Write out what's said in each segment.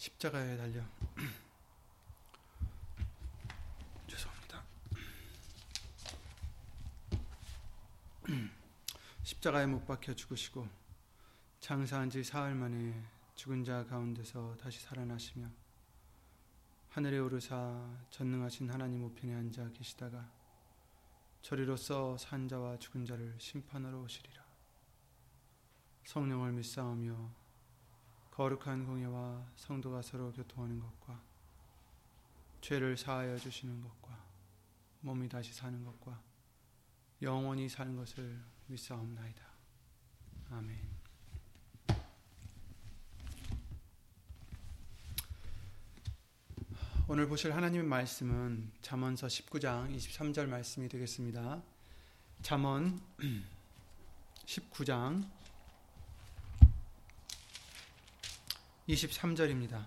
십자가에 달려 죄송합니다. 십자가에 못 박혀 죽으시고 장사한 지 사흘 만에 죽은 자 가운데서 다시 살아나시며 하늘에 오르사 전능하신 하나님 우편에 앉아 계시다가 저리로서 산 자와 죽은 자를 심판하러 오시리라. 성령을 믿사오며 거룩한 공예와 성도가 서로 교통하는 것과 죄를 사하여 주시는 것과 몸이 다시 사는 것과 영원히 사는 것을 믿사옵나이다. 아멘. 오늘 보실 하나님의 말씀은 잠언서 19장 23절 말씀이 되겠습니다. 잠언 19장 23절입니다.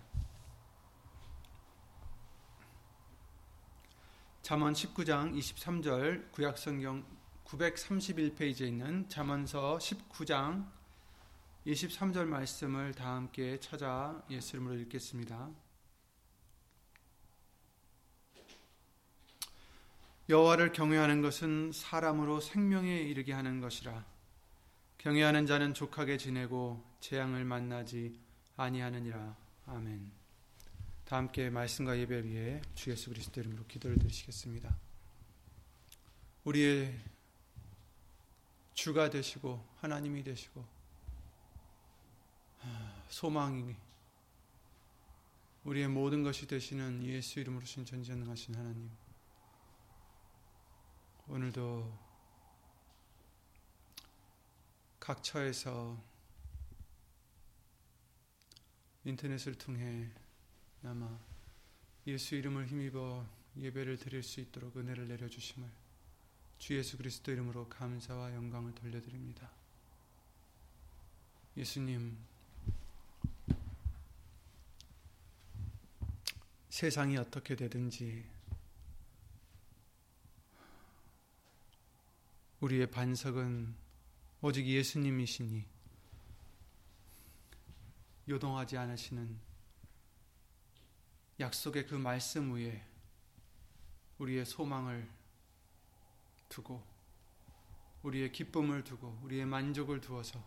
잠언 19장 23절 구약 성경 931페이지에 있는 잠언서 19장 23절 말씀을 다 함께 찾아 예수 이름으로 읽겠습니다. 여호와를 경외하는 것은 사람으로 생명에 이르게 하는 것이라 경외하는 자는 족하게 지내고 재앙을 만나지 아니하느니라. 아멘. 다 함께 말씀과 예배 위해 주 예수 그리스도 이름으로 기도를 드리시겠습니다. 우리의 주가 되시고 하나님이 되시고 소망이 우리의 모든 것이 되시는 예수 이름으로 신 전지전능하신 하나님 오늘도 각 처에서 인터넷을 통해 아마 예수 이름을 힘입어 예배를 드릴 수 있도록 은혜를 내려주심을 주 예수 그리스도 이름으로 감사와 영광을 돌려드립니다. 예수님, 세상이 어떻게 되든지 우리의 반석은 오직 예수님이시니 요동하지 않으시는 약속의 그 말씀 위에 우리의 소망을 두고 우리의 기쁨을 두고 우리의 만족을 두어서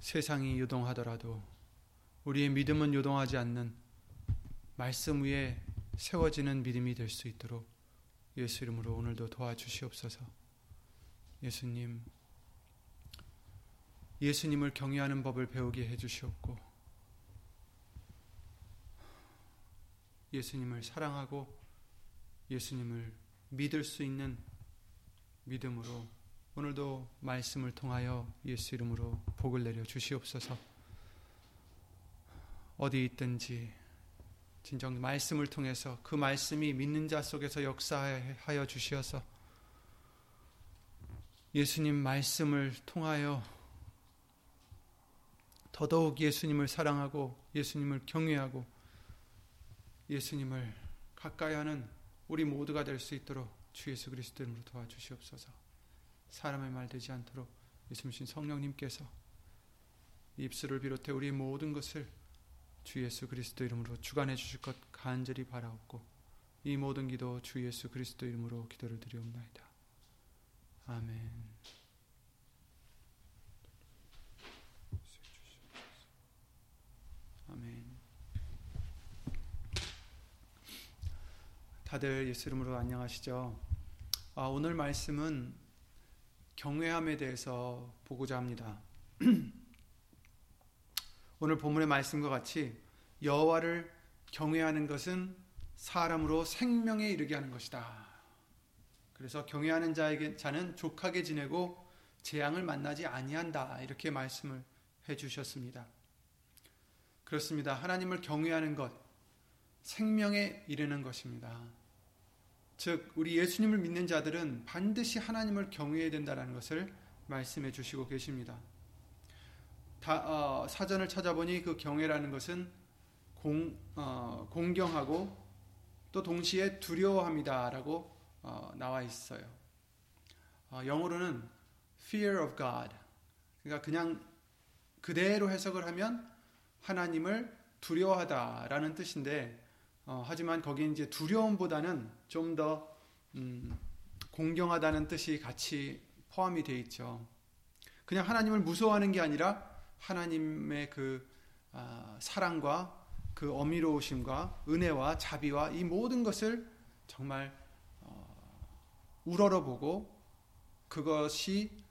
세상이 요동하더라도 우리의 믿음은 요동하지 않는 말씀 위에 세워지는 믿음이 될 수 있도록 예수 이름으로 오늘도 도와주시옵소서. 예수님 예수님을 경외하는 법을 배우게 해주시옵고 예수님을 사랑하고 예수님을 믿을 수 있는 믿음으로 오늘도 말씀을 통하여 예수 이름으로 복을 내려 주시옵소서. 어디 있든지 진정 말씀을 통해서 그 말씀이 믿는 자 속에서 역사하여 주시어서 예수님 말씀을 통하여 더더욱 예수님을 사랑하고 예수님을 경외하고 예수님을 가까이 하는 우리 모두가 될 수 있도록 주 예수 그리스도 이름으로 도와주시옵소서. 사람의 말 되지 않도록 예수님 성령님께서 입술을 비롯해 우리 모든 것을 주 예수 그리스도 이름으로 주관해 주실 것 간절히 바라옵고 이 모든 기도 주 예수 그리스도 이름으로 기도를 드리옵나이다. 아멘. 다들 예수 이름으로 안녕하시죠? 아, 오늘 말씀은 경외함에 대해서 보고자 합니다. 오늘 본문의 말씀과 같이 여호와를 경외하는 것은 사람으로 생명에 이르게 하는 것이다. 그래서 경외하는 자에게 자는 족하게 지내고 재앙을 만나지 아니한다. 이렇게 말씀을 해 주셨습니다. 그렇습니다. 하나님을 경외하는 것, 생명에 이르는 것입니다. 즉, 우리 예수님을 믿는 자들은 반드시 하나님을 경외해야 된다는 것을 말씀해 주시고 계십니다. 다, 어, 사전을 찾아보니 그 경외라는 것은 공, 어, 공경하고 또 동시에 두려워합니다라고 어, 나와 있어요. 어, 영어로는 fear of God. 그러니까 그냥 그대로 해석을 하면 하나님을 두려워하다라는 뜻인데 어, 하지만 거기 이제 두려움보다는 좀더 음, 공경하다는 뜻이 같이 포함이 되어 있죠. 그냥 하나님을 무서워하는 게 아니라 하나님의 그 아, 사랑과 그 어미로우심과 은혜와 자비와 이 모든 것을 정말 어, 우러러보고 그것이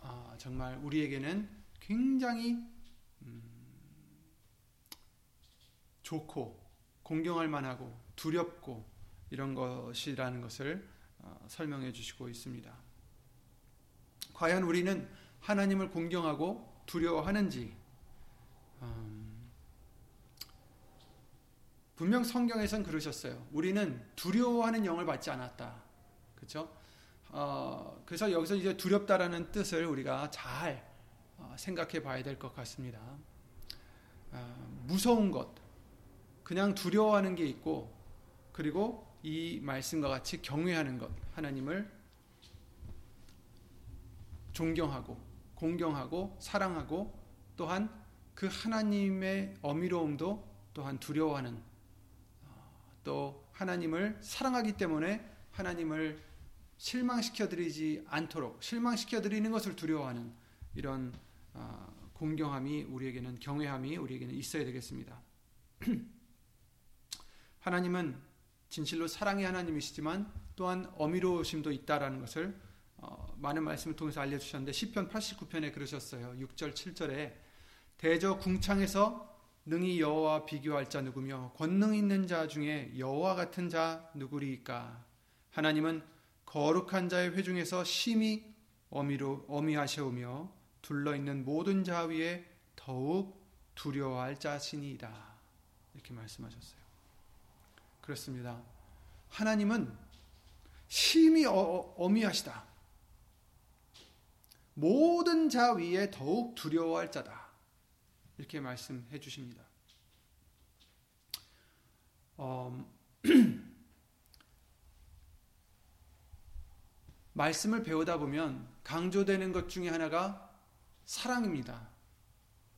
아, 정말 우리에게는 굉장히 음, 좋고 공경할 만하고 두렵고 이런 것이라는 것을 어, 설명해 주시고 있습니다. 과연 우리는 하나님을 공경하고 두려워하는지 음, 분명 성경에선 그러셨어요. 우리는 두려워하는 영을 받지 않았다. 그렇죠? 어, 그래서 여기서 이제 두렵다라는 뜻을 우리가 잘 어, 생각해 봐야 될 것 같습니다. 어, 무서운 것, 그냥 두려워하는 게 있고, 그리고 이 말씀과 같이 경외하는 것, 하나님을 존경하고, 공경하고, 사랑하고, 또한 그 하나님의 어미로움도 또한 두려워하는, 또 하나님을 사랑하기 때문에 하나님을 실망시켜 드리지 않도록 실망시켜 드리는 것을 두려워하는 이런 아, 공경함이 우리에게는 경외함이 우리에게는 있어야 되겠습니다. 하나님은 진실로 사랑의 하나님이시지만 또한 어미로우심도 있다라는 것을 어, 많은 말씀을 통해서 알려주셨는데 시편 89편에 그러셨어요. 6절 7절에 대저 궁창에서 능히 여호와 비교할 자 누구며 권능 있는 자 중에 여호와 같은 자 누구리까 하나님은 거룩한 자의 회중에서 심히 어미로 어미하시오며 둘러 있는 모든 자 위에 더욱 두려워할 자신이다. 이렇게 말씀하셨어요. 그렇습니다. 하나님은 심히 어, 어, 어미하시다. 모든 자 위에 더욱 두려워할 자다. 이렇게 말씀해 주십니다. 어, 말씀을 배우다 보면 강조되는 것 중에 하나가 사랑입니다.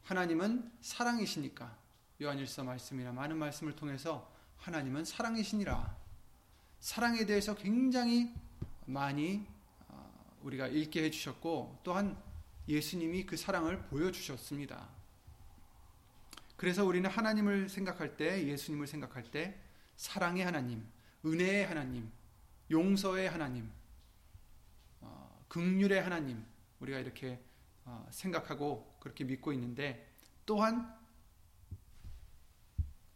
하나님은 사랑이시니까 요한일서 말씀이나 많은 말씀을 통해서 하나님은 사랑이시니라. 사랑에 대해서 굉장히 많이 어, 우리가 읽게 해주셨고 또한 예수님이 그 사랑을 보여주셨습니다. 그래서 우리는 하나님을 생각할 때, 예수님을 생각할 때, 사랑의 하나님, 은혜의 하나님, 용서의 하나님, 극률의 하나님 우리가 이렇게 어, 생각하고 그렇게 믿고 있는데 또한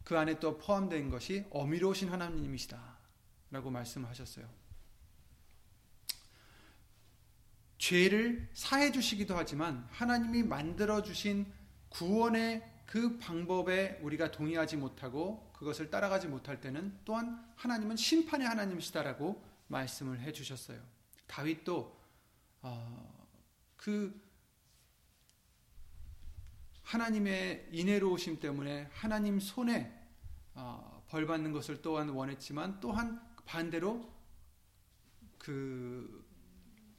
그 안에 또 포함된 것이 어미로우신 하나님이시다 라고 말씀하셨어요. 죄를 사해 주시기도 하지만 하나님이 만들어 주신 구원의 그 방법에 우리가 동의하지 못하고 그것을 따라가지 못할 때는 또한 하나님은 심판의 하나님이시다라고 말씀을 해 주셨어요. 다윗도 어, 그 하나님의 인애로우심 때문에 하나님 손에 어, 벌 받는 것을 또한 원했지만 또한 반대로 그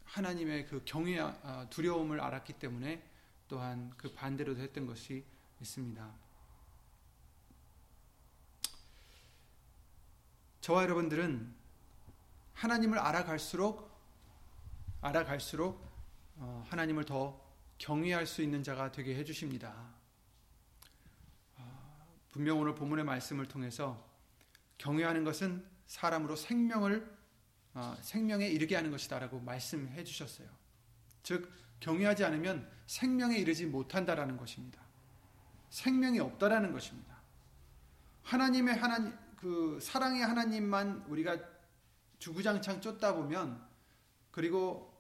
하나님의 그 경외 아, 두려움을 알았기 때문에 또한 그 반대로도 했던 것이 있습니다. 저와 여러분들은 하나님을 알아갈수록 알아갈수록 어, 하나님을 더 경외할 수 있는 자가 되게 해주십니다. 어, 분명 오늘 본문의 말씀을 통해서 경외하는 것은 사람으로 생명을 어, 생명에 이르게 하는 것이다라고 말씀해 주셨어요. 즉 경외하지 않으면 생명에 이르지 못한다라는 것입니다. 생명이 없다라는 것입니다. 하나님의 하나님 그 사랑의 하나님만 우리가 주구장창 쫓다 보면 그리고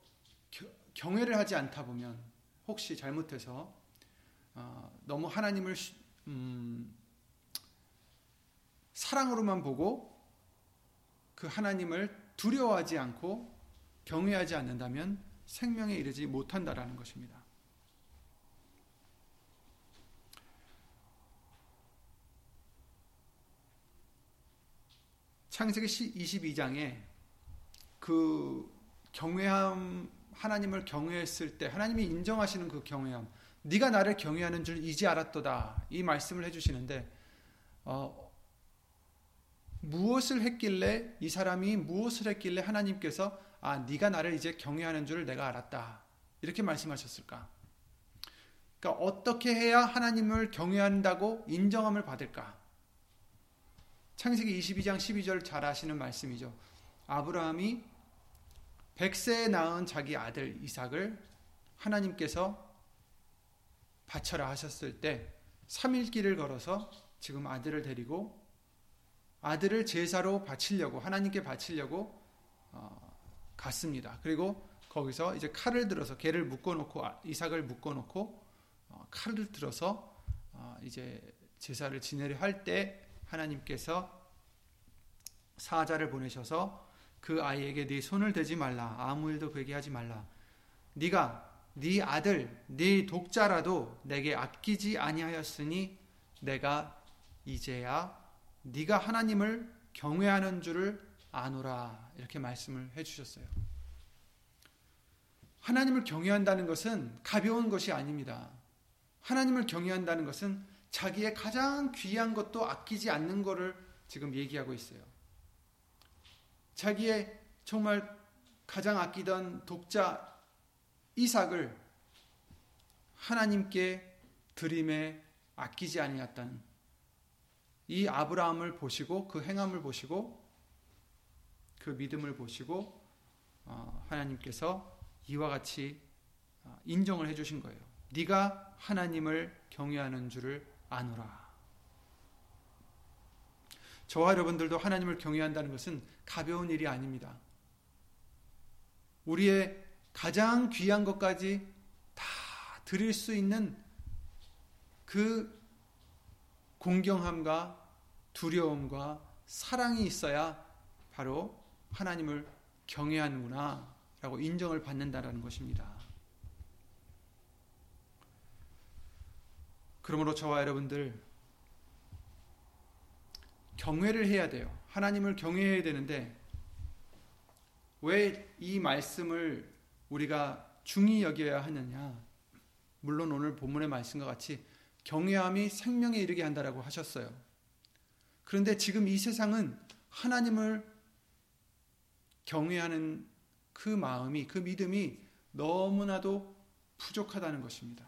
경외를 하지 않다 보면 혹시 잘못해서 어, 너무 하나님을 음, 사랑으로만 보고 그 하나님을 두려워하지 않고 경외하지 않는다면 생명에 이르지 못한다라는 것입니다. 창세기 22장에 그 경외함 하나님을 경외했을 때 하나님이 인정하시는 그 경외함 네가 나를 경외하는 줄 이제 알았도다 이 말씀을 해주시는데 어, 무엇을 했길래 이 사람이 무엇을 했길래 하나님께서 아 네가 나를 이제 경외하는 줄 내가 알았다 이렇게 말씀하셨을까? 그러니까 어떻게 해야 하나님을 경외한다고 인정함을 받을까? 창세기 22장 12절 잘 아시는 말씀이죠. 아브라함이 백세에 낳은 자기 아들 이삭을 하나님께서 바쳐라 하셨을 때 3일 길을 걸어서 지금 아들을 데리고 아들을 제사로 바치려고 하나님께 바치려고 어, 갔습니다. 그리고 거기서 이제 칼을 들어서 개를 묶어놓고 아, 이삭을 묶어놓고 어, 칼을 들어서 어, 이제 제사를 지내려 할 때 하나님께서 사자를 보내셔서 그 아이에게 네 손을 대지 말라 아무 일도 그에게 하지 말라 네가 네 아들 네 독자라도 내게 아끼지 아니하였으니 내가 이제야 네가 하나님을 경외하는 줄을 아노라 이렇게 말씀을 해 주셨어요. 하나님을 경외한다는 것은 가벼운 것이 아닙니다. 하나님을 경외한다는 것은 자기의 가장 귀한 것도 아끼지 않는 것을 지금 얘기하고 있어요. 자기의 정말 가장 아끼던 독자 이삭을 하나님께 드림에 아끼지 아니었던 이 아브라함을 보시고 그 행함을 보시고 그 믿음을 보시고 어, 하나님께서 이와 같이 어, 인정을 해주신 거예요. 네가 하나님을 경외하는 줄을 아노라. 저와 여러분들도 하나님을 경외한다는 것은 가벼운 일이 아닙니다. 우리의 가장 귀한 것까지 다 드릴 수 있는 그 공경함과 두려움과 사랑이 있어야 바로 하나님을 경외하는구나 라고 인정을 받는다라는 것입니다. 그러므로 저와 여러분들 경외를 해야 돼요. 하나님을 경외해야 되는데 왜 이 말씀을 우리가 중히 여겨야 하느냐? 물론 오늘 본문의 말씀과 같이 경외함이 생명에 이르게 한다라고 하셨어요. 그런데 지금 이 세상은 하나님을 경외하는 그 마음이, 그 믿음이 너무나도 부족하다는 것입니다.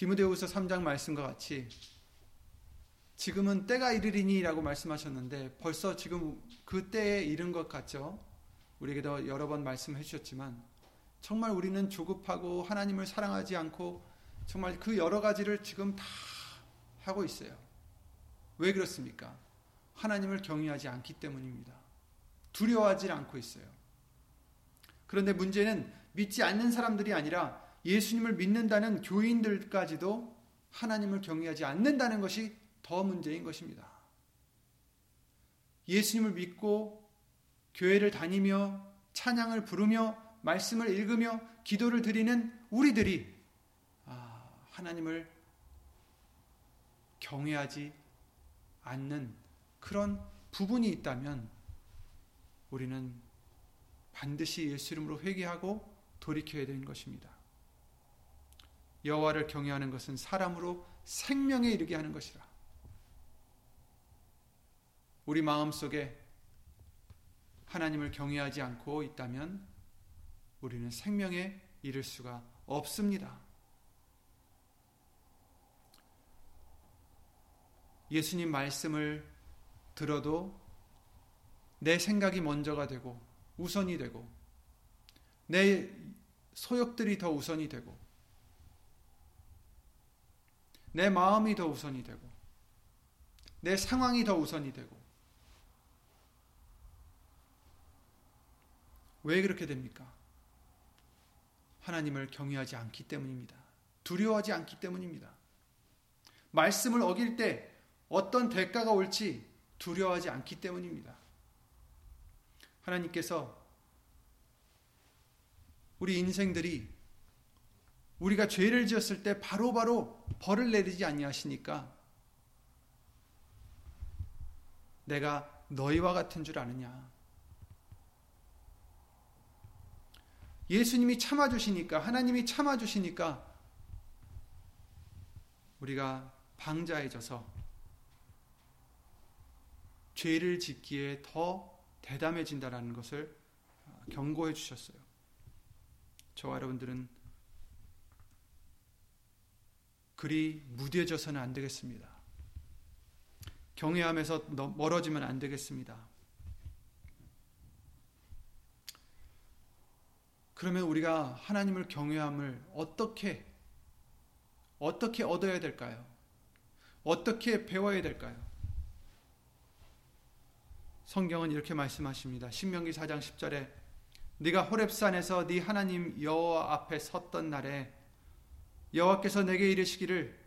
디모데후서 3장 말씀과 같이 지금은 때가 이르리니라고 말씀하셨는데 벌써 지금 그 때에 이른 것 같죠? 우리에게도 여러 번 말씀해 주셨지만 정말 우리는 조급하고 하나님을 사랑하지 않고 정말 그 여러 가지를 지금 다 하고 있어요. 왜 그렇습니까? 하나님을 경외하지 않기 때문입니다. 두려워하지 않고 있어요. 그런데 문제는 믿지 않는 사람들이 아니라 예수님을 믿는다는 교인들까지도 하나님을 경외하지 않는다는 것이 더 문제인 것입니다. 예수님을 믿고 교회를 다니며 찬양을 부르며 말씀을 읽으며 기도를 드리는 우리들이 아, 하나님을 경외하지 않는 그런 부분이 있다면 우리는 반드시 예수 이름으로 회개하고 돌이켜야 되는 것입니다. 여호와를 경외하는 것은 사람으로 생명에 이르게 하는 것이라. 우리 마음 속에 하나님을 경외하지 않고 있다면 우리는 생명에 이를 수가 없습니다. 예수님 말씀을 들어도 내 생각이 먼저가 되고 우선이 되고 내 소욕들이 더 우선이 되고 내 마음이 더 우선이 되고 내 상황이 더 우선이 되고 왜 그렇게 됩니까? 하나님을 경외하지 않기 때문입니다. 두려워하지 않기 때문입니다. 말씀을 어길 때 어떤 대가가 올지 두려워하지 않기 때문입니다. 하나님께서 우리 인생들이 우리가 죄를 지었을 때 바로 바로 벌을 내리지 아니하시니까 내가 너희와 같은 줄 아느냐. 예수님이 참아주시니까, 하나님이 참아주시니까, 우리가 방자해져서 죄를 짓기에 더 대담해진다라는 것을 경고해 주셨어요. 저와 여러분들은 그리 무뎌져서는 안 되겠습니다. 경외함에서 멀어지면 안 되겠습니다. 그러면 우리가 하나님을 경외함을 어떻게 어떻게 얻어야 될까요? 어떻게 배워야 될까요? 성경은 이렇게 말씀하십니다. 신명기 4장 10절에 네가 호렙산에서 네 하나님 여호와 앞에 섰던 날에 여호와께서 내게 이르시기를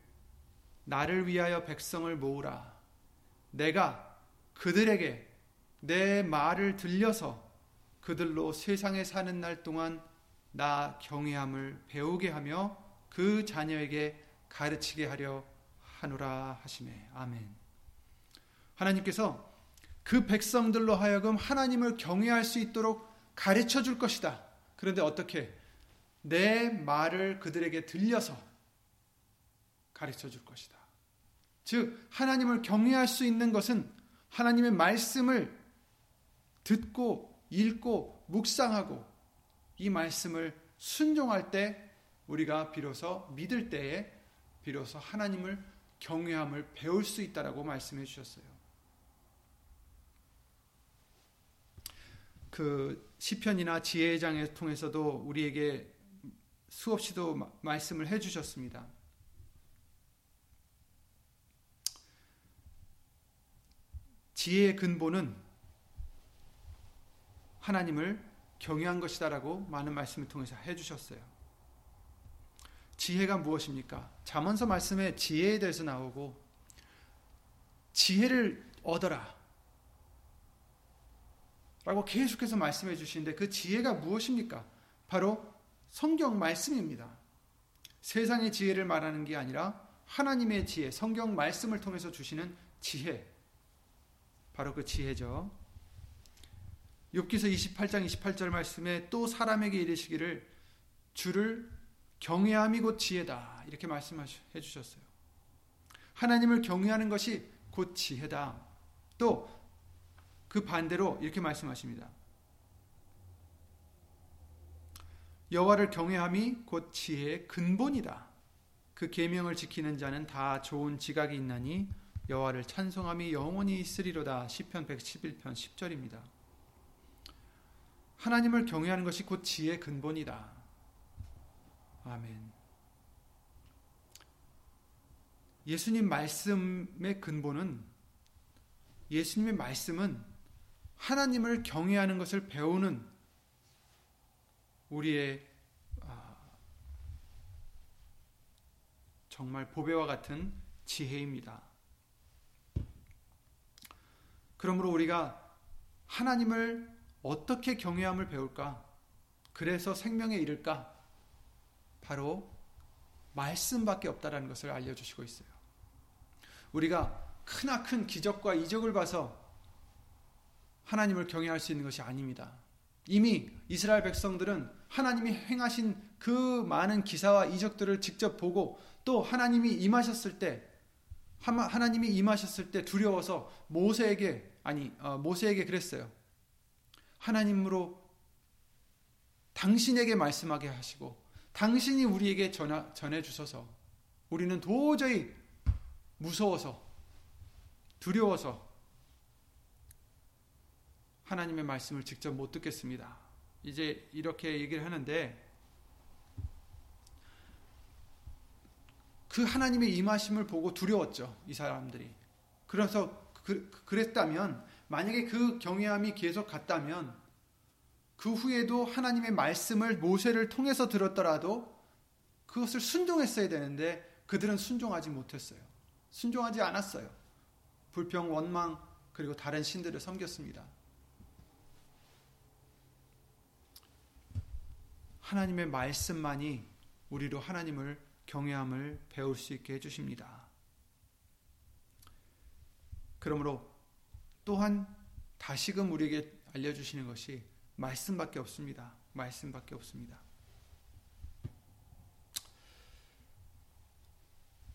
나를 위하여 백성을 모으라 내가 그들에게 내 말을 들려서 그들로 세상에 사는 날 동안 나 경외함을 배우게 하며 그 자녀에게 가르치게 하려 하노라 하심에 아멘. 하나님께서 그 백성들로 하여금 하나님을 경외할 수 있도록 가르쳐 줄 것이다. 그런데 어떻게 내 말을 그들에게 들려서 가르쳐 줄 것이다. 즉 하나님을 경외할 수 있는 것은 하나님의 말씀을 듣고 읽고 묵상하고 이 말씀을 순종할 때 우리가 비로소 믿을 때에 비로소 하나님을 경외함을 배울 수 있다라고 말씀해 주셨어요. 그 시편이나 지혜장에 통해서도 우리에게 수없이도 말씀을 해 주셨습니다. 지혜의 근본은 하나님을 경외한 것이다라고 많은 말씀을 통해서 해주셨어요. 지혜가 무엇입니까? 잠언서 말씀에 지혜에 대해서 나오고 지혜를 얻어라 라고 계속해서 말씀해 주시는데 그 지혜가 무엇입니까? 바로 성경 말씀입니다. 세상의 지혜를 말하는 게 아니라 하나님의 지혜, 성경 말씀을 통해서 주시는 지혜, 바로 그 지혜죠. 욥기서 28장 28절 말씀에 또 사람에게 이르시기를 주를 경외함이 곧 지혜다. 이렇게 말씀해 주셨어요. 하나님을 경외하는 것이 곧 지혜다. 또 그 반대로 이렇게 말씀하십니다. 여호와를 경외함이 곧 지혜의 근본이다. 그 계명을 지키는 자는 다 좋은 지각이 있나니 여호와를 찬송함이 영원히 있으리로다. 시편 111편 10절입니다. 하나님을 경외하는 것이 곧 지혜의 근본이다. 아멘. 예수님 말씀의 근본은 예수님의 말씀은 하나님을 경외하는 것을 배우는 우리의 아, 정말 보배와 같은 지혜입니다. 그러므로 우리가 하나님을 어떻게 경외함을 배울까? 그래서 생명에 이를까? 바로 말씀밖에 없다라는 것을 알려주시고 있어요. 우리가 크나큰 기적과 이적을 봐서 하나님을 경외할 수 있는 것이 아닙니다. 이미 이스라엘 백성들은 하나님이 행하신 그 많은 기사와 이적들을 직접 보고 또 하나님이 임하셨을 때 하나님이 임하셨을 때 두려워서 모세에게 아니 어, 모세에게 그랬어요. 하나님으로 당신에게 말씀하게 하시고 당신이 우리에게 전하, 전해 주셔서 우리는 도저히 무서워서 두려워서 하나님의 말씀을 직접 못 듣겠습니다. 이제 이렇게 얘기를 하는데 그 하나님의 임하심을 보고 두려웠죠. 이 사람들이. 그래서 그, 그랬다면 만약에 그 경외함이 계속 갔다면 그 후에도 하나님의 말씀을 모세를 통해서 들었더라도 그것을 순종했어야 되는데 그들은 순종하지 못했어요. 순종하지 않았어요. 불평, 원망, 그리고 다른 신들을 섬겼습니다. 하나님의 말씀만이 우리로 하나님을 경외함을 배울 수 있게 해주십니다. 그러므로 또한 다시금 우리에게 알려주시는 것이 말씀밖에 없습니다. 말씀밖에 없습니다.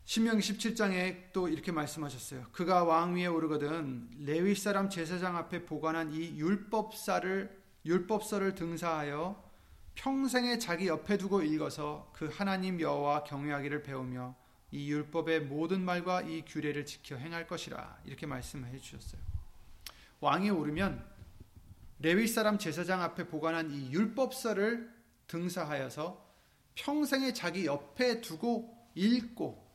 신명 17장에 또 이렇게 말씀하셨어요. 그가 왕 위에 오르거든 레위 사람 제사장 앞에 보관한 이 율법사를 율법서를 등사하여 평생에 자기 옆에 두고 읽어서 그 하나님 여호와 경외하기를 배우며 이 율법의 모든 말과 이 규례를 지켜 행할 것이라 이렇게 말씀해 주셨어요. 왕이 오르면 레위 사람 제사장 앞에 보관한 이 율법서를 등사하여서 평생에 자기 옆에 두고 읽고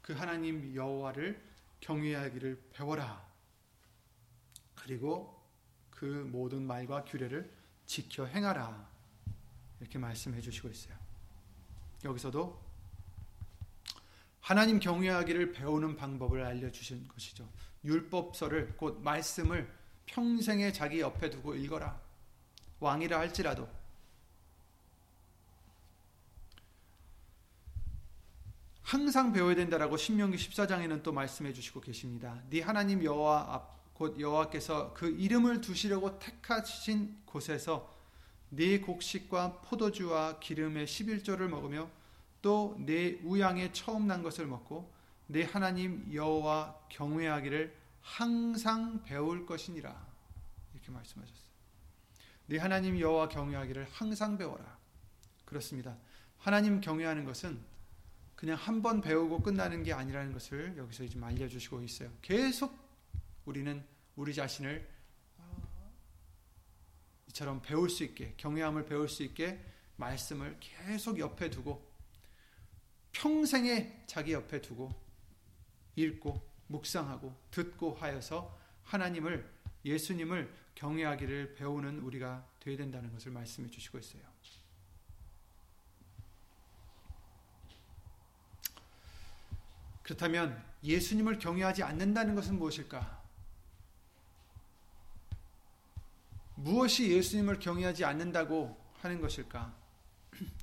그 하나님 여호와를 경외하기를 배워라. 그리고 그 모든 말과 규례를 지켜 행하라. 이렇게 말씀해 주시고 있어요. 여기서도 하나님 경외하기를 배우는 방법을 알려 주신 것이죠. 율법서를 곧 말씀을 평생에 자기 옆에 두고 읽어라. 왕이라 할지라도 항상 배워야 된다라고 신명기 14장에는 또 말씀해 주시고 계십니다. 네 하나님 여호와 곧 여호와께서 그 이름을 두시려고 택하신 곳에서 네 곡식과 포도주와 기름의 11조를 먹으며 또네 우양에 처음 난 것을 먹고 네 하나님 여호와 경외하기를 항상 배울 것이니라 이렇게 말씀하셨어요. 네 하나님 여호와 경외하기를 항상 배워라. 그렇습니다. 하나님 경외하는 것은 그냥 한 번 배우고 끝나는 게 아니라는 것을 여기서 좀 알려주시고 있어요. 계속 우리는 우리 자신을 이처럼 배울 수 있게 경외함을 배울 수 있게 말씀을 계속 옆에 두고 평생에 자기 옆에 두고 읽고 묵상하고 듣고 하여서 하나님을 예수님을 경외하기를 배우는 우리가 되어야 된다는 것을 말씀해 주시고 있어요. 그렇다면 예수님을 경외하지 않는다는 것은 무엇일까? 무엇이 예수님을 경외하지 않는다고 하는 것일까?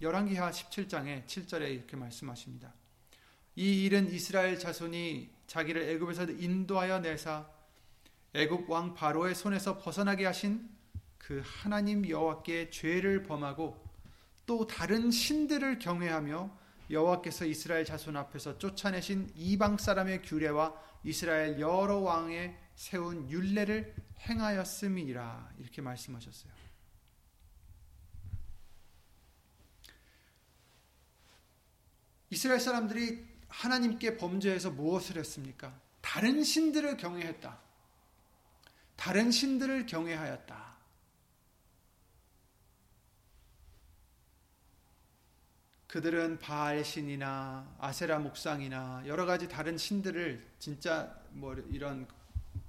열왕기하 17장에 7절에 이렇게 말씀하십니다. 이 일은 이스라엘 자손이 자기를 애굽에서 인도하여 내사 애굽 왕 바로의 손에서 벗어나게 하신 그 하나님 여호와께 죄를 범하고 또 다른 신들을 경외하며 여호와께서 이스라엘 자손 앞에서 쫓아내신 이방 사람의 규례와 이스라엘 여러 왕의 세운 율례를 행하였음이라 이렇게 말씀하셨어요. 이스라엘 사람들이 하나님께 범죄해서 무엇을 했습니까? 다른 신들을 경외했다. 다른 신들을 경외하였다. 그들은 바알 신이나 아세라 목상이나 여러 가지 다른 신들을 진짜 뭐 이런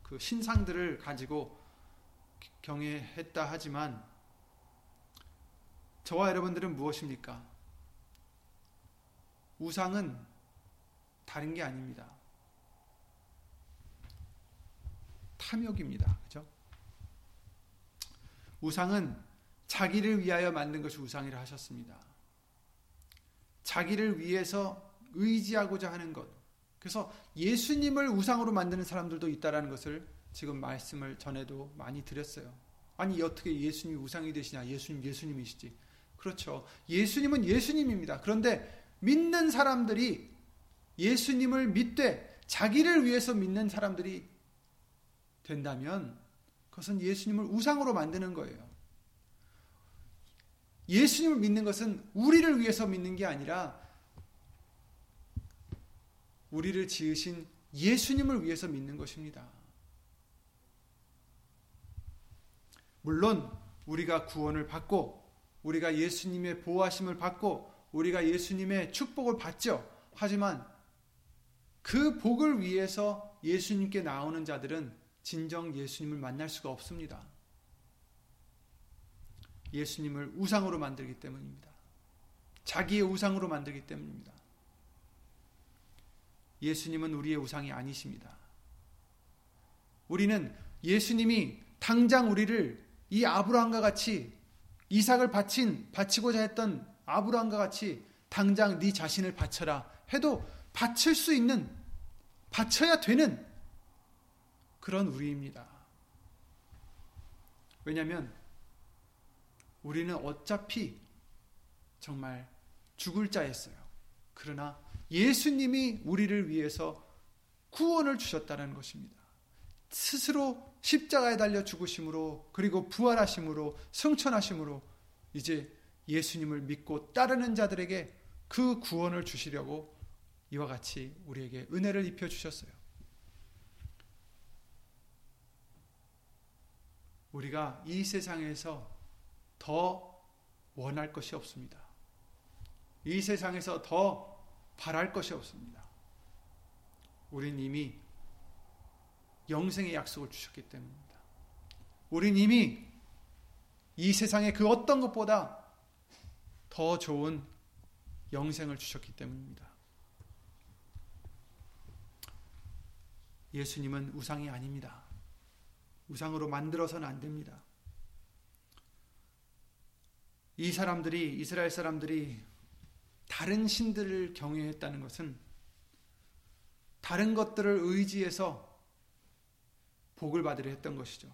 그 신상들을 가지고 경외했다 하지만 저와 여러분들은 무엇입니까? 우상은 다른 게 아닙니다. 탐욕입니다. 그죠? 우상은 자기를 위하여 만든 것이 우상이라 하셨습니다. 자기를 위해서 의지하고자 하는 것. 그래서 예수님을 우상으로 만드는 사람들도 있다라는 것을 지금 말씀을 전에도 많이 드렸어요. 아니 어떻게 예수님이 우상이 되시냐? 예수님 예수님이시지. 그렇죠. 예수님은 예수님입니다. 그런데 믿는 사람들이 예수님을 믿되 자기를 위해서 믿는 사람들이 된다면 그것은 예수님을 우상으로 만드는 거예요. 예수님을 믿는 것은 우리를 위해서 믿는 게 아니라 우리를 지으신 예수님을 위해서 믿는 것입니다. 물론 우리가 구원을 받고 우리가 예수님의 보호하심을 받고 우리가 예수님의 축복을 받죠. 하지만 그 복을 위해서 예수님께 나오는 자들은 진정 예수님을 만날 수가 없습니다. 예수님을 우상으로 만들기 때문입니다. 자기의 우상으로 만들기 때문입니다. 예수님은 우리의 우상이 아니십니다. 우리는 예수님이 당장 우리를 이 아브라함과 같이 이삭을 바친 바치고자 했던 아브라함과 같이 당장 네 자신을 바쳐라 해도 바칠 수 있는 바쳐야 되는 그런 우리입니다. 왜냐하면 우리는 어차피 정말 죽을 자였어요. 그러나 예수님이 우리를 위해서 구원을 주셨다는 것입니다. 스스로 십자가에 달려 죽으심으로 그리고 부활하심으로 성천하심으로 이제 예수님을 믿고 따르는 자들에게 그 구원을 주시려고 이와 같이 우리에게 은혜를 입혀 주셨어요. 우리가 이 세상에서 더 원할 것이 없습니다. 이 세상에서 더 바랄 것이 없습니다. 우린 이미 영생의 약속을 주셨기 때문입니다. 우린 이미 이 세상의 그 어떤 것보다 더 좋은 영생을 주셨기 때문입니다. 예수님은 우상이 아닙니다. 우상으로 만들어서는 안 됩니다. 이 사람들이 이스라엘 사람들이 다른 신들을 경외했다는 것은 다른 것들을 의지해서 복을 받으려 했던 것이죠.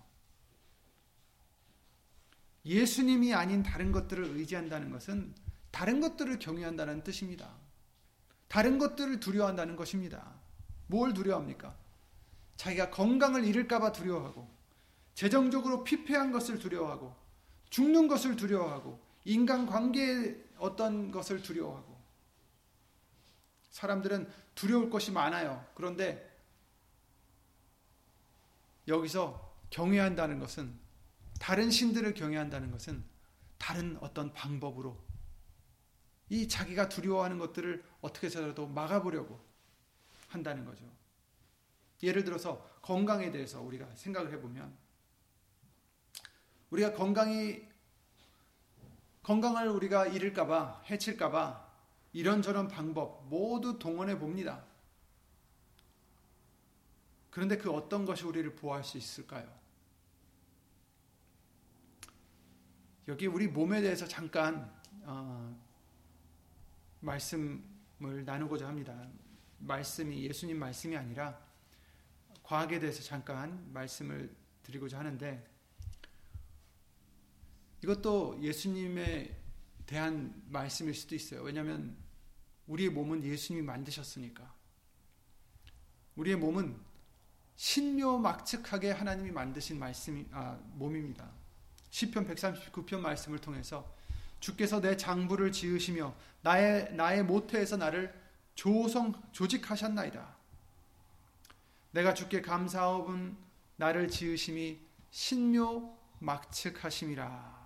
예수님이 아닌 다른 것들을 의지한다는 것은 다른 것들을 경외한다는 뜻입니다. 다른 것들을 두려워한다는 것입니다. 뭘 두려워합니까? 자기가 건강을 잃을까봐 두려워하고, 재정적으로 피폐한 것을 두려워하고, 죽는 것을 두려워하고, 인간 관계의 어떤 것을 두려워하고, 사람들은 두려울 것이 많아요. 그런데 여기서 경외한다는 것은 다른 신들을 경외한다는 것은 다른 어떤 방법으로 이 자기가 두려워하는 것들을 어떻게 해서라도 막아보려고 한다는 거죠. 예를 들어서 건강에 대해서 우리가 생각을 해보면 우리가 건강이 건강을 우리가 잃을까봐 해칠까봐 이런저런 방법 모두 동원해 봅니다. 그런데 그 어떤 것이 우리를 보호할 수 있을까요? 여기 우리 몸에 대해서 잠깐 어, 말씀을 나누고자 합니다. 말씀이 예수님 말씀이 아니라 과학에 대해서 잠깐 말씀을 드리고자 하는데 이것도 예수님에 대한 말씀일 수도 있어요. 왜냐하면 우리의 몸은 예수님이 만드셨으니까. 우리의 몸은 신묘막측하게 하나님이 만드신 말씀이 아, 몸입니다. 시편 139편 말씀을 통해서 주께서 내 장부를 지으시며 나의 나의 모태에서 나를 조성 조직하셨나이다. 내가 주께 감사하옵은 나를 지으심이 신묘막측하심이라.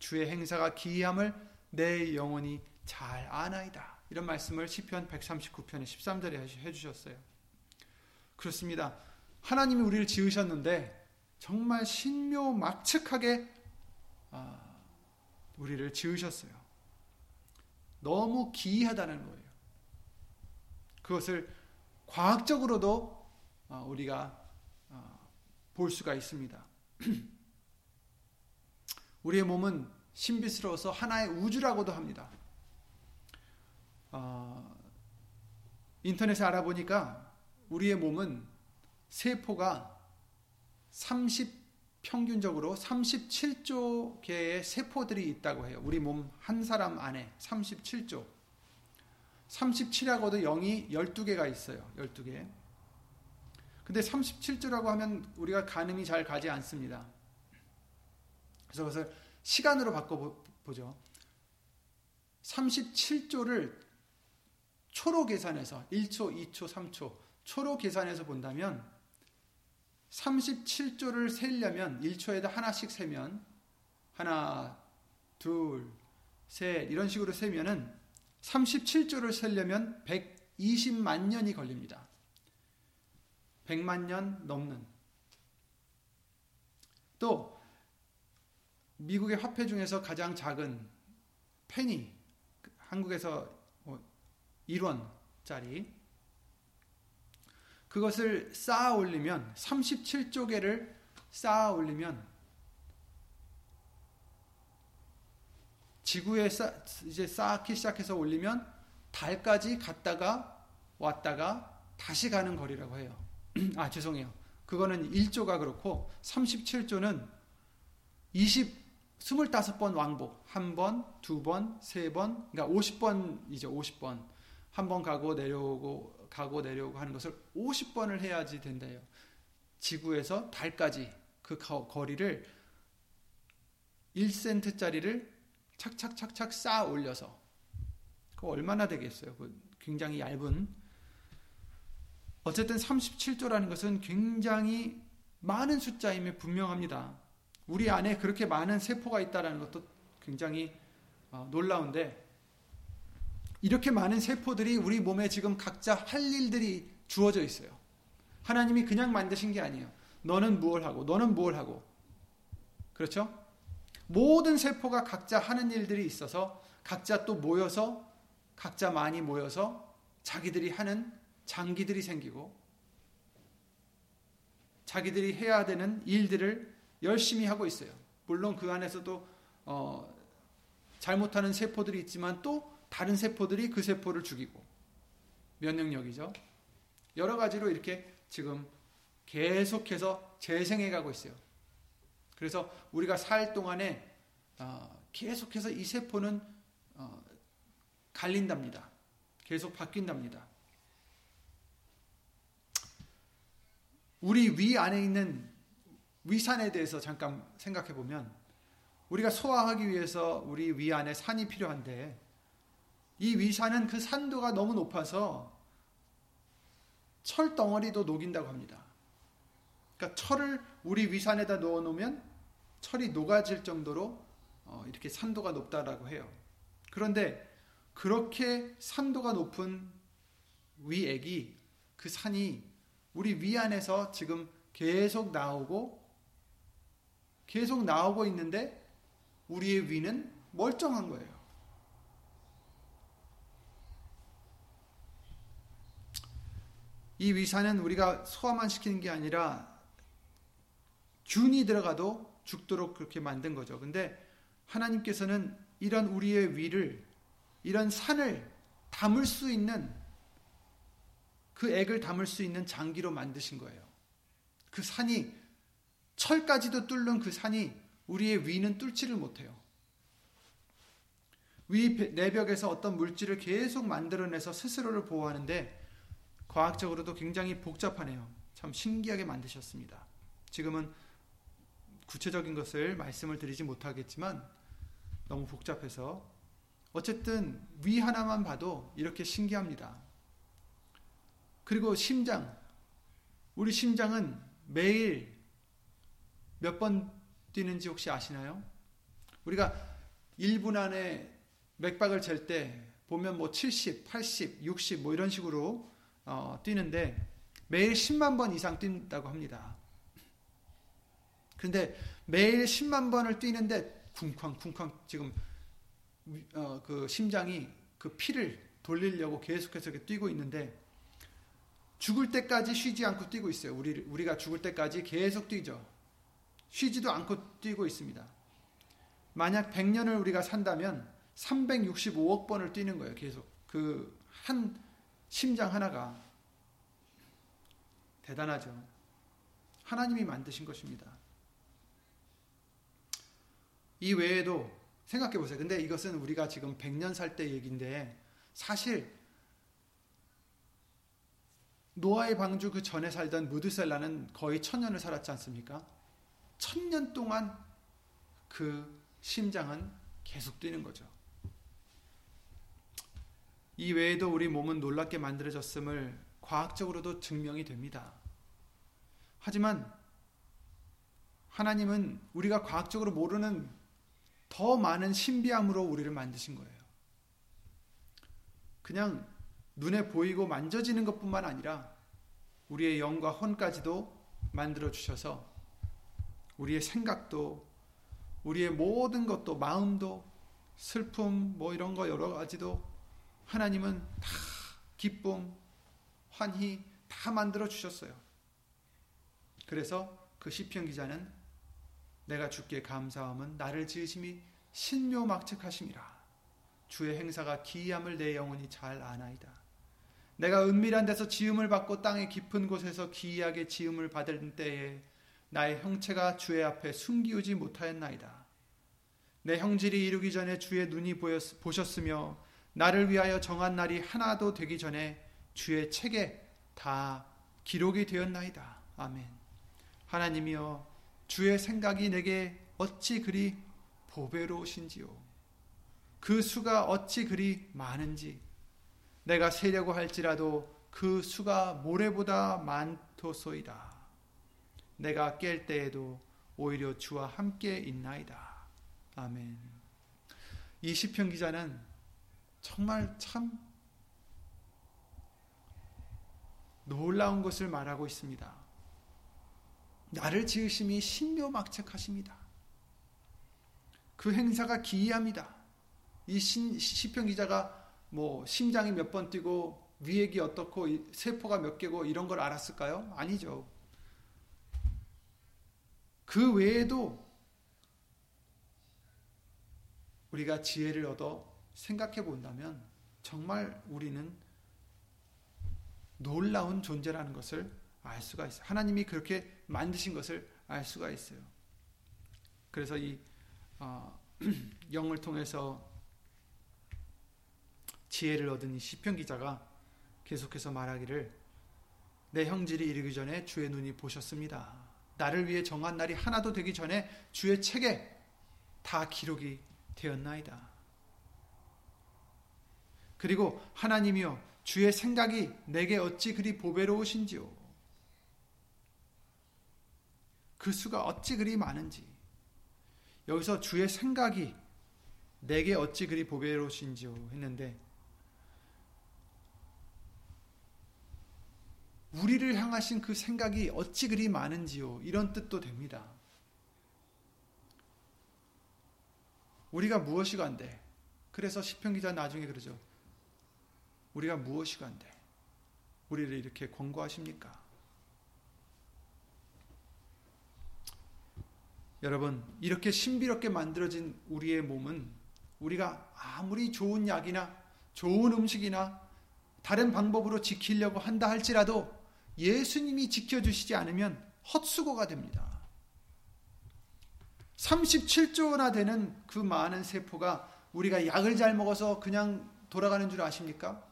주의 행사가 기이함을 내 영혼이 잘 아나이다. 이런 말씀을 시편 139편의 13절에 해 주셨어요. 그렇습니다. 하나님이 우리를 지으셨는데 정말 신묘막측하게 아, 우리를 지으셨어요. 너무 기이하다는 거예요. 그것을 과학적으로도 아, 우리가 아, 볼 수가 있습니다. 우리의 몸은 신비스러워서 하나의 우주라고도 합니다. 어, 인터넷에 알아보니까 우리의 몸은 세포가 30 평균적으로 37조 개의 세포들이 있다고 해요. 우리 몸 한 사람 안에 37조. 37하고도 0이 12개가 있어요. 12개. 근데 37조라고 하면 우리가 가늠이 잘 가지 않습니다. 그래서 그것을 시간으로 바꿔보죠. 37조를 초로 계산해서 1초, 2초, 3초 초로 계산해서 본다면 37조를 세려면 1초에다 하나씩 세면 하나, 둘, 셋 이런 식으로 세면은 37조를 세려면 120만 년이 걸립니다. 100만 년 넘는 또 미국의 화폐 중에서 가장 작은 페니 한국에서 1원짜리 뭐 그것을 쌓아 올리면 37조 개를 쌓아 올리면 지구에 쌓, 이제 쌓기 시작해서 올리면 달까지 갔다가 왔다가 다시 가는 거리라고 해요. 아, 죄송해요. 그거는 1조가 그렇고 37조는 20 25번 왕복. 한 번, 두 번, 세 번. 그러니까 50번이죠. 50번. 한 번 가고 내려오고 가고 내려오고 하는 것을 50번을 해야지 된대요. 지구에서 달까지 그 거리를 1센트짜리를 착착착착 쌓아 올려서 그 얼마나 되겠어요? 그 굉장히 얇은 어쨌든 37조라는 것은 굉장히 많은 숫자임에 분명합니다. 우리 안에 그렇게 많은 세포가 있다는 것도 굉장히 어, 놀라운데 이렇게 많은 세포들이 우리 몸에 지금 각자 할 일들이 주어져 있어요. 하나님이 그냥 만드신 게 아니에요. 너는 무엇 하고, 너는 무엇 하고. 그렇죠? 모든 세포가 각자 하는 일들이 있어서 각자 또 모여서 각자 많이 모여서 자기들이 하는 장기들이 생기고 자기들이 해야 되는 일들을 열심히 하고 있어요. 물론 그 안에서도 어, 잘못하는 세포들이 있지만 또 다른 세포들이 그 세포를 죽이고 면역력이죠. 여러 가지로 이렇게 지금 계속해서 재생해 가고 있어요. 그래서 우리가 살 동안에 어, 계속해서 이 세포는 어, 갈린답니다. 계속 바뀐답니다. 우리 위 안에 있는 위산에 대해서 잠깐 생각해 보면 우리가 소화하기 위해서 우리 위 안에 산이 필요한데 이 위산은 그 산도가 너무 높아서 철 덩어리도 녹인다고 합니다. 그러니까 철을 우리 위산에다 넣어 놓으면 철이 녹아질 정도로 어, 이렇게 산도가 높다라고 해요. 그런데 그렇게 산도가 높은 위액이 그 산이 우리 위 안에서 지금 계속 나오고 계속 나오고 있는데 우리의 위는 멀쩡한 거예요. 이 위산은 우리가 소화만 시키는 게 아니라 균이 들어가도 죽도록 그렇게 만든 거죠. 근데 하나님께서는 이런 우리의 위를 이런 산을 담을 수 있는 그 액을 담을 수 있는 장기로 만드신 거예요. 그 산이 철까지도 뚫는 그 산이 우리의 위는 뚫지를 못해요. 위 내벽에서 어떤 물질을 계속 만들어내서 스스로를 보호하는데 과학적으로도 굉장히 복잡하네요. 참 신기하게 만드셨습니다. 지금은 구체적인 것을 말씀을 드리지 못하겠지만 너무 복잡해서 어쨌든 위 하나만 봐도 이렇게 신기합니다. 그리고 심장. 우리 심장은 매일 몇 번 뛰는지 혹시 아시나요? 우리가 1분 안에 맥박을 잴 때 보면 뭐 70, 80, 60 뭐 이런 식으로 어, 뛰는데 매일 10만 번 이상 뛴다고 합니다. 그런데 매일 10만 번을 뛰는데 쿵쾅쿵쾅 지금 어, 그 심장이 그 피를 돌리려고 계속해서 뛰고 있는데 죽을 때까지 쉬지 않고 뛰고 있어요. 우리 우리가 죽을 때까지 계속 뛰죠. 쉬지도 않고 뛰고 있습니다. 만약 100년을 우리가 산다면 365억 번을 뛰는 거예요. 계속 그 한 심장 하나가 대단하죠. 하나님이 만드신 것입니다. 이 외에도 생각해 보세요. 근데 이것은 우리가 지금 100년 살 때 얘기인데 사실 노아의 방주 그 전에 살던 무드셀라는 거의 천년을 살았지 않습니까? 천년 동안 그 심장은 계속 뛰는 거죠. 이 외에도 우리 몸은 놀랍게 만들어졌음을 과학적으로도 증명이 됩니다. 하지만 하나님은 우리가 과학적으로 모르는 더 많은 신비함으로 우리를 만드신 거예요. 그냥 눈에 보이고 만져지는 것뿐만 아니라 우리의 영과 혼까지도 만들어 주셔서 우리의 생각도 우리의 모든 것도 마음도 슬픔 뭐 이런 거 여러 가지도 하나님은 다 기쁨, 환희 다 만들어 주셨어요. 그래서 그 시편 기자는 내가 주께 감사함은 나를 지으심이 신묘막측하심이라. 주의 행사가 기이함을 내 영혼이 잘 아나이다. 내가 은밀한 데서 지음을 받고 땅의 깊은 곳에서 기이하게 지음을 받을 때에 나의 형체가 주의 앞에 숨기우지 못하였나이다. 내 형질이 이루기 전에 주의 눈이 보였, 보셨으며 나를 위하여 정한 날이 하나도 되기 전에 주의 책에 다 기록이 되었나이다. 아멘. 하나님이여 주의 생각이 내게 어찌 그리 보배로우신지요. 그 수가 어찌 그리 많은지 내가 세려고 할지라도 그 수가 모래보다 많도소이다. 내가 깰 때에도 오히려 주와 함께 있나이다. 아멘. 이 시편 기자는 정말 참 놀라운 것을 말하고 있습니다. 나를 지으심이 신묘막측하십니다. 그 행사가 기이합니다. 이 신, 시편 기자가 뭐 심장이 몇 번 뛰고 위액이 어떻고 세포가 몇 개고 이런 걸 알았을까요? 아니죠. 그 외에도 우리가 지혜를 얻어 생각해 본다면 정말 우리는 놀라운 존재라는 것을 알 수가 있어요. 하나님이 그렇게 만드신 것을 알 수가 있어요. 그래서 이 어, 영을 통해서 지혜를 얻은 이 시편 기자가 계속해서 말하기를 내 형질이 이르기 전에 주의 눈이 보셨습니다. 나를 위해 정한 날이 하나도 되기 전에 주의 책에 다 기록이 되었나이다. 그리고 하나님이여 주의 생각이 내게 어찌 그리 보배로우신지요. 그 수가 어찌 그리 많은지. 여기서 주의 생각이 내게 어찌 그리 보배로우신지요 했는데 우리를 향하신 그 생각이 어찌 그리 많은지요. 이런 뜻도 됩니다. 우리가 무엇이 간데? 그래서 시편 기자 나중에 그러죠. 우리가 무엇이 간데? 우리를 이렇게 권고하십니까? 여러분, 이렇게 신비롭게 만들어진 우리의 몸은 우리가 아무리 좋은 약이나 좋은 음식이나 다른 방법으로 지키려고 한다 할지라도 예수님이 지켜주시지 않으면 헛수고가 됩니다. 37조나 되는 그 많은 세포가 우리가 약을 잘 먹어서 그냥 돌아가는 줄 아십니까?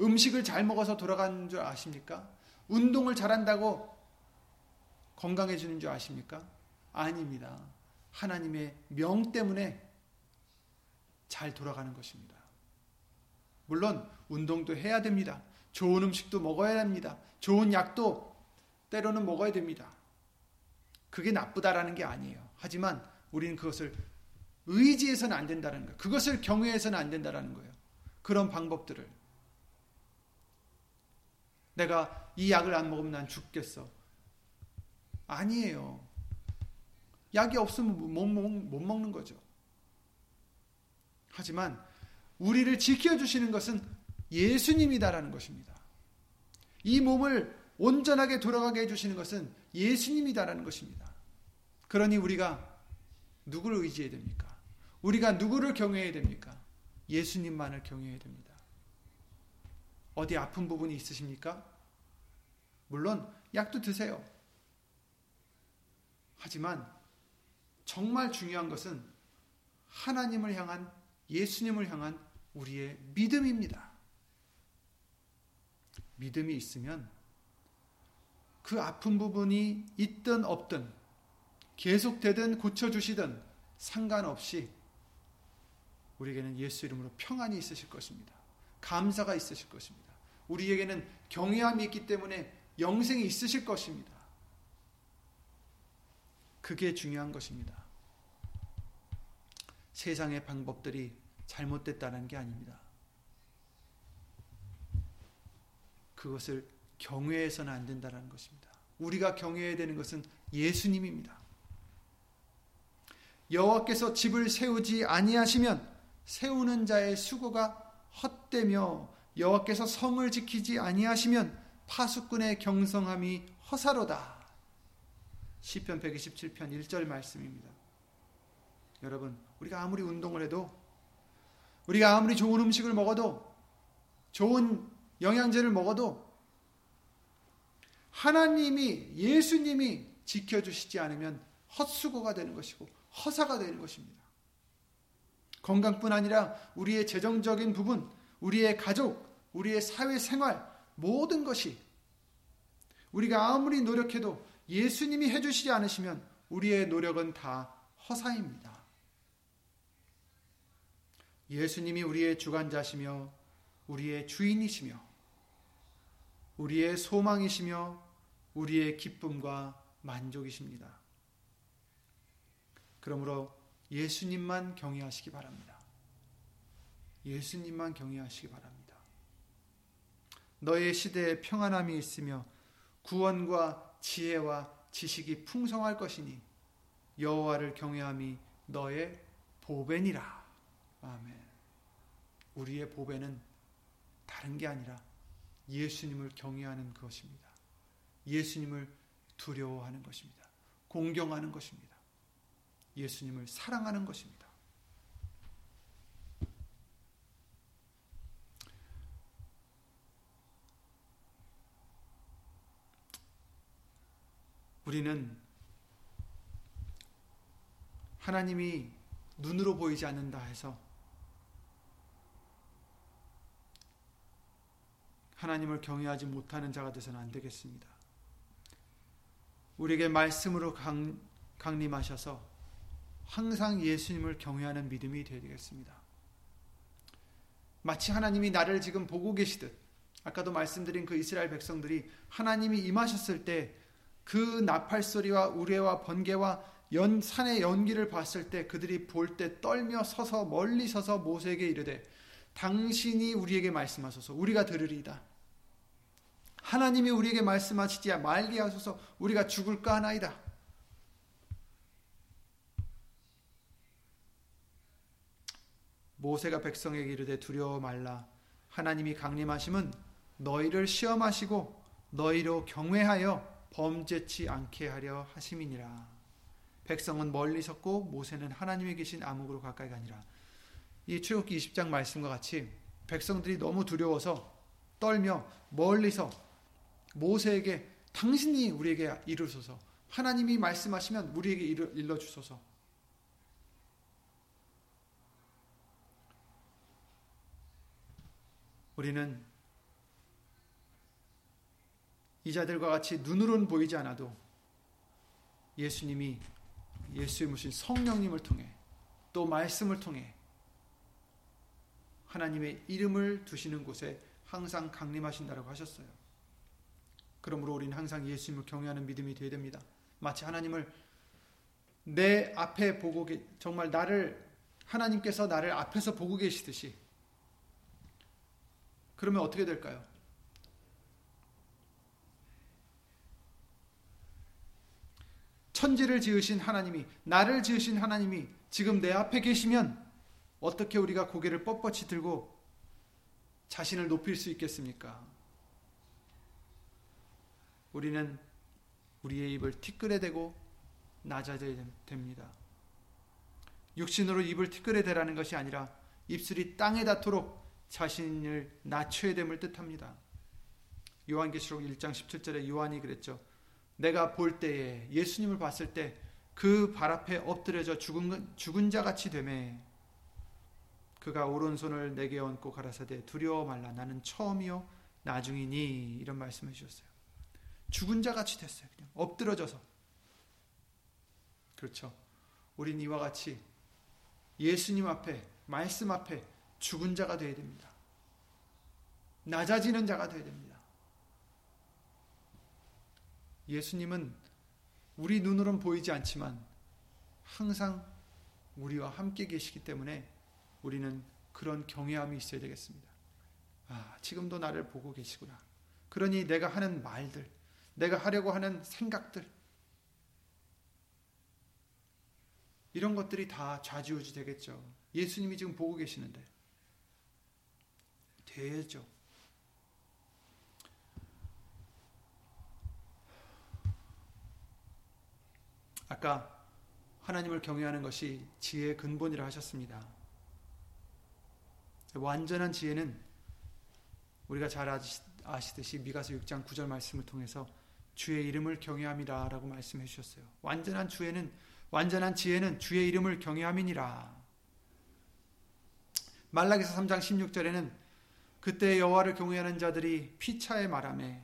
음식을 잘 먹어서 돌아가는 줄 아십니까? 운동을 잘한다고 건강해지는 줄 아십니까? 아닙니다. 하나님의 명 때문에 잘 돌아가는 것입니다. 물론 운동도 해야 됩니다. 좋은 음식도 먹어야 합니다. 좋은 약도 때로는 먹어야 됩니다. 그게 나쁘다라는 게 아니에요. 하지만 우리는 그것을 의지해서는 안 된다는 거예요. 그것을 경외해서는 안 된다는 거예요. 그런 방법들을. 내가 이 약을 안 먹으면 난 죽겠어. 아니에요. 약이 없으면 못, 먹는 거죠. 하지만 우리를 지켜주시는 것은 예수님이다라는 것입니다. 이 몸을 온전하게 돌아가게 해주시는 것은 예수님이다라는 것입니다. 그러니 우리가 누구를 의지해야 됩니까? 우리가 누구를 경외해야 됩니까? 예수님만을 경외해야 됩니다. 어디 아픈 부분이 있으십니까? 물론 약도 드세요. 하지만 정말 중요한 것은 하나님을 향한 예수님을 향한 우리의 믿음입니다. 믿음이 있으면 그 아픈 부분이 있든 없든 계속되든 고쳐주시든 상관없이 우리에게는 예수 이름으로 평안이 있으실 것입니다. 감사가 있으실 것입니다. 우리에게는 경외함이 있기 때문에 영생이 있으실 것입니다. 그게 중요한 것입니다. 세상의 방법들이 잘못됐다는 게 아닙니다. 그것을 경외해서는 안 된다는 것입니다. 우리가 경외해야 되는 것은 예수님입니다. 여호와께서 집을 세우지 아니하시면 세우는 자의 수고가 헛되며 여호와께서 성을 지키지 아니하시면 파수꾼의 경성함이 허사로다. 시편 127편 1절 말씀입니다. 여러분, 우리가 아무리 운동을 해도 우리가 아무리 좋은 음식을 먹어도 좋은 영양제를 먹어도 하나님이 예수님이 지켜주시지 않으면 헛수고가 되는 것이고 허사가 되는 것입니다. 건강뿐 아니라 우리의 재정적인 부분, 우리의 가족, 우리의 사회생활 모든 것이 우리가 아무리 노력해도 예수님이 해주시지 않으시면 우리의 노력은 다 허사입니다. 예수님이 우리의 주관자시며 우리의 주인이시며 우리의 소망이시며 우리의 기쁨과 만족이십니다. 그러므로 예수님만 경외하시기 바랍니다. 예수님만 경외하시기 바랍니다. 너의 시대에 평안함이 있으며 구원과 지혜와 지식이 풍성할 것이니 여호와를 경외함이 너의 보배니라. 아멘. 우리의 보배는 다른 게 아니라 예수님을 경외하는 것입니다. 예수님을 두려워하는 것입니다. 공경하는 것입니다. 예수님을 사랑하는 것입니다. 우리는 하나님이 눈으로 보이지 않는다 해서 하나님을 경외하지 못하는 자가 되서는 안 되겠습니다. 우리에게 말씀으로 강, 강림하셔서 항상 예수님을 경외하는 믿음이 되겠습니다. 마치 하나님이 나를 지금 보고 계시듯 아까도 말씀드린 그 이스라엘 백성들이 하나님이 임하셨을 때 그 나팔 소리와 우레와 번개와 연 산의 연기를 봤을 때 그들이 볼 때 떨며 서서 멀리 서서 모세에게 이르되 당신이 우리에게 말씀하소서 우리가 들으리이다. 하나님이 우리에게 말씀하시지 말게 하소서 우리가 죽을까 하나이다. 모세가 백성에게 이르되 두려워 말라. 하나님이 강림하심은 너희를 시험하시고 너희로 경외하여 범죄치 않게 하려 하심이니라. 백성은 멀리 섰고 모세는 하나님이 계신 암흑으로 가까이 가니라. 이 출애굽기 20장 말씀과 같이 백성들이 너무 두려워서 떨며 멀리서 모세에게 당신이 우리에게 이르소서. 하나님이 말씀하시면 우리에게 일러 주소서. 우리는 이자들과 같이 눈으로는 보이지 않아도 예수님이 예수의 무신 성령님을 통해 또 말씀을 통해 하나님의 이름을 두시는 곳에 항상 강림하신다고 하셨어요. 그러므로 우리는 항상 예수님을 경외하는 믿음이 되어야 됩니다. 마치 하나님을 내 앞에 보고 정말 나를 하나님께서 나를 앞에서 보고 계시듯이 그러면 어떻게 될까요? 천지를 지으신 하나님이 나를 지으신 하나님이 지금 내 앞에 계시면 어떻게 우리가 고개를 뻣뻣이 들고 자신을 높일 수 있겠습니까? 우리는 우리의 입을 티끌에 대고 낮아져야 됩니다. 육신으로 입을 티끌에 대라는 것이 아니라 입술이 땅에 닿도록 자신을 낮춰야 됨을 뜻합니다. 요한계시록 1장 17절에 요한이 그랬죠. 내가 볼 때에 예수님을 봤을 때 그 발 앞에 엎드려져 죽은, 죽은 자 같이 되매 그가 오른손을 내게 얹고 가라사대 두려워 말라 나는 처음이요 나중이니 이런 말씀을 주셨어요. 죽은 자 같이 됐어요. 그냥 엎드러져서 그렇죠. 우린 이와 같이 예수님 앞에 말씀 앞에 죽은 자가 되어야 됩니다. 낮아지는 자가 되어야 됩니다. 예수님은 우리 눈으로는 보이지 않지만 항상 우리와 함께 계시기 때문에 우리는 그런 경외함이 있어야 되겠습니다. 아, 지금도 나를 보고 계시구나. 그러니 내가 하는 말들, 내가 하려고 하는 생각들, 이런 것들이 다 좌지우지 되겠죠. 예수님이 지금 보고 계시는데 되죠. 아까 하나님을 경외하는 것이 지혜의 근본이라 하셨습니다. 완전한 지혜는 우리가 잘 아시듯이 미가서 6장 9절 말씀을 통해서 주의 이름을 경외함이라라고 말씀해 주셨어요. 완전한 주에는 완전한 지혜는 주의 이름을 경외함이니라. 말라기서 3장 16절에는 그때 여호와를 경외하는 자들이 피차에 말하매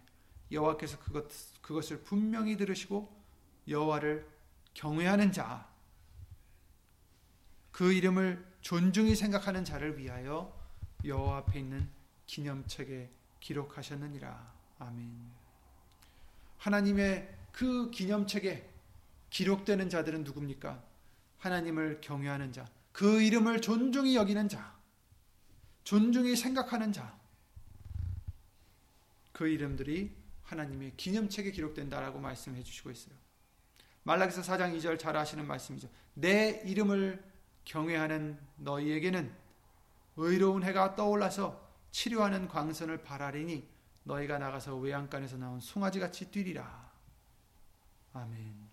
여호와께서 그것 그것을 분명히 들으시고 여호와를 경외하는 자, 그 이름을 존중히 생각하는 자를 위하여 여호와 앞에 있는 기념책에 기록하셨느니라. 아멘. 하나님의 그 기념책에 기록되는 자들은 누굽니까? 하나님을 경외하는 자, 그 이름을 존중히 여기는 자, 존중히 생각하는 자, 그 이름들이 하나님의 기념책에 기록된다라고 말씀해 주시고 있어요. 말라기서 4장 2절 잘 아시는 말씀이죠. 내 이름을 경외하는 너희에게는 의로운 해가 떠올라서 치료하는 광선을 바라리니 너희가 나가서 외양간에서 나온 송아지같이 뛰리라. 아멘.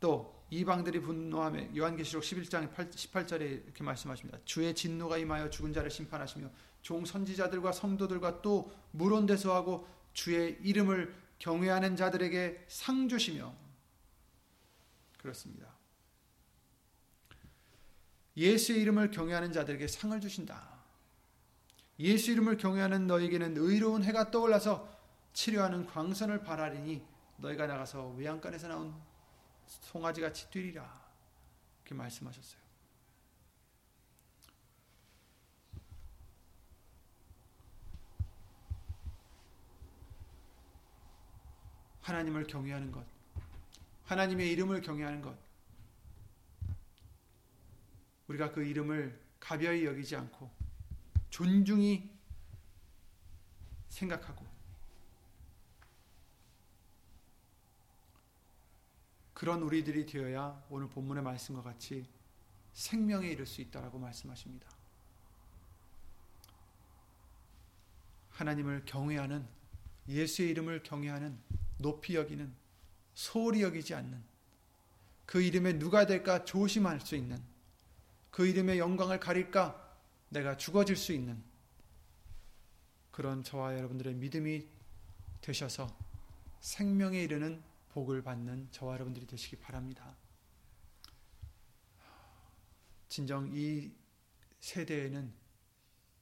또 이방들이 분노하며 요한계시록 11장 18절에 이렇게 말씀하십니다. 주의 진노가 임하여 죽은 자를 심판하시며 종 선지자들과 성도들과 또 물온대소하고 주의 이름을 경외하는 자들에게 상 주시며 그렇습니다. 예수의 이름을 경외하는 자들에게 상을 주신다. 예수 이름을 경외하는 너에게는 의로운 해가 떠올라서 치료하는 광선을 바라리니 너희가 나가서 외양간에서 나온 송아지같이 뛰리라. 이렇게 말씀하셨어요. 하나님을 경외하는 것, 하나님의 이름을 경외하는 것, 우리가 그 이름을 가벼이 여기지 않고 존중히 생각하고 그런 우리들이 되어야 오늘 본문의 말씀과 같이 생명에 이를 수 있다라고 말씀하십니다. 하나님을 경외하는 예수의 이름을 경외하는 높이 여기는 소홀히 여기지 않는 그 이름에 누가 될까 조심할 수 있는 그 이름의 영광을 가릴까 내가 죽어질 수 있는 그런 저와 여러분들의 믿음이 되셔서 생명에 이르는 복을 받는 저와 여러분들이 되시기 바랍니다. 진정 이 세대에는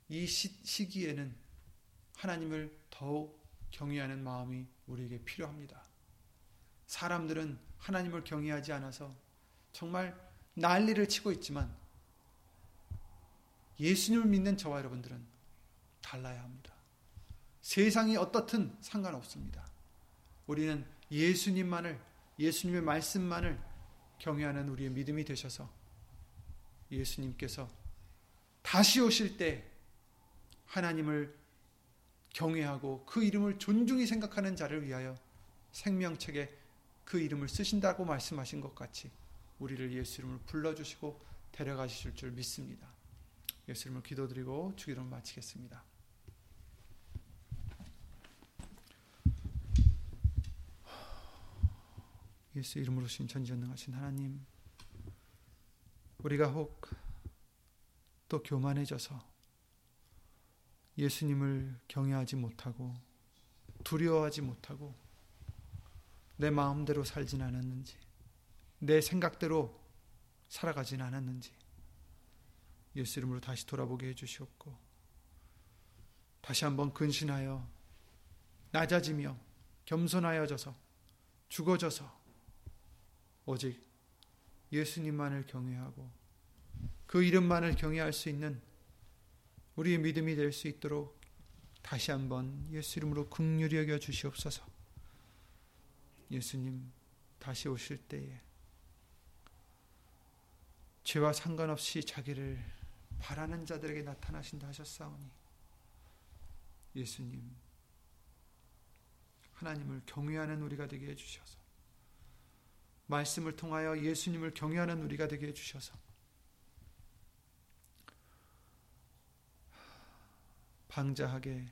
이 시, 기에는 하나님을 더욱 경외하는 마음이 우리에게 필요합니다. 사람들은 하나님을 경외하지 않아서 정말 난리를 치고 있지만 예수님을 믿는 저와 여러분들은 달라야 합니다. 세상이 어떻든 상관없습니다. 우리는 예수님만을, 예수님의 말씀만을 경외하는 우리의 믿음이 되셔서 예수님께서 다시 오실 때 하나님을 경외하고 그 이름을 존중히 생각하는 자를 위하여 생명책에 그 이름을 쓰신다고 말씀하신 것 같이 우리를 예수 이름을 불러주시고 데려가실 줄 믿습니다. 예수 이름을 기도드리고 주기도를 마치겠습니다. 예수 이름으로 신 전지전능하신 하나님 우리가 혹 또 교만해져서 예수님을 경외하지 못하고 두려워하지 못하고 내 마음대로 살진 않았는지 내 생각대로 살아가진 않았는지 예수 이름으로 다시 돌아보게 해주시옵고 다시 한번 근신하여 낮아지며 겸손하여져서 죽어져서 오직 예수님만을 경외하고 그 이름만을 경외할 수 있는 우리의 믿음이 될 수 있도록 다시 한번 예수 이름으로 긍휼히 여겨 주시옵소서. 예수님 다시 오실 때에 죄와 상관없이 자기를 바라는 자들에게 나타나신다 하셨사오니 예수님 하나님을 경외하는 우리가 되게 해주셔서 말씀을 통하여 예수님을 경외하는 우리가 되게 해주셔서 방자하게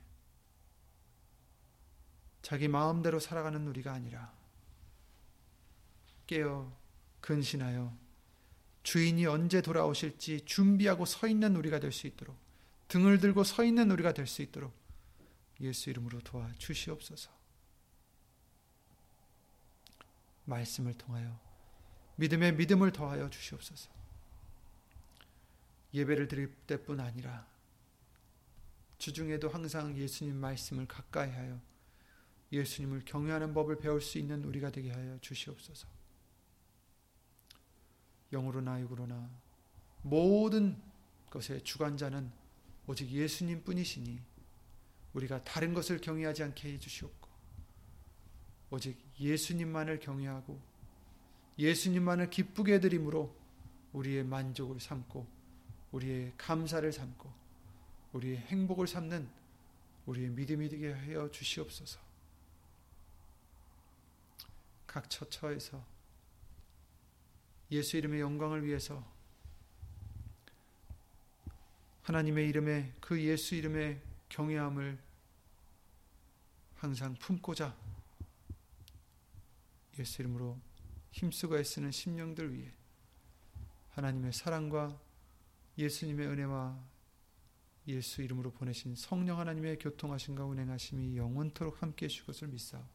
자기 마음대로 살아가는 우리가 아니라 깨어 근신하여 주인이 언제 돌아오실지 준비하고 서 있는 우리가 될 수 있도록 등을 들고 서 있는 우리가 될 수 있도록 예수 이름으로 도와 주시옵소서. 말씀을 통하여 믿음의 믿음을 더하여 주시옵소서. 예배를 드릴 때뿐 아니라 주중에도 항상 예수님 말씀을 가까이 하여 예수님을 경외하는 법을 배울 수 있는 우리가 되게 하여 주시옵소서. 영으로나 육으로나 모든 것의 주관자는 오직 예수님 뿐이시니 우리가 다른 것을 경외하지 않게 해 주시옵고 오직 예수님만을 경외하고 예수님만을 기쁘게 드림으로 우리의 만족을 삼고 우리의 감사를 삼고 우리의 행복을 삼는 우리의 믿음이 되게 하여 주시옵소서. 각 처처에서 예수 이름의 영광을 위해서 하나님의 이름에 그 예수 이름의 경외함을 항상 품고자 예수 이름으로 힘쓰고 애쓰는 심령들 위해 하나님의 사랑과 예수님의 은혜와 예수 이름으로 보내신 성령 하나님의 교통하심과 운행하심이 영원토록 함께 해주실 것을 믿사옵고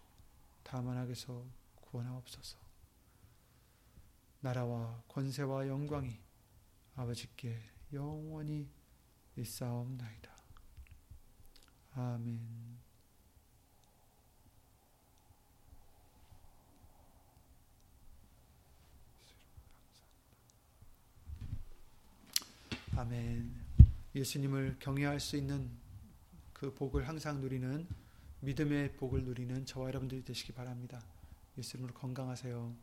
다만 악에서 구원하옵소서. 나라와 권세와 영광이 아버지께 영원히 있사옵나이다. 아멘. 아멘. 예수님을 경외할 수 있는 그 복을 항상 누리는 믿음의 복을 누리는 저와 여러분들이 되시기 바랍니다. 예수님으로 건강하세요.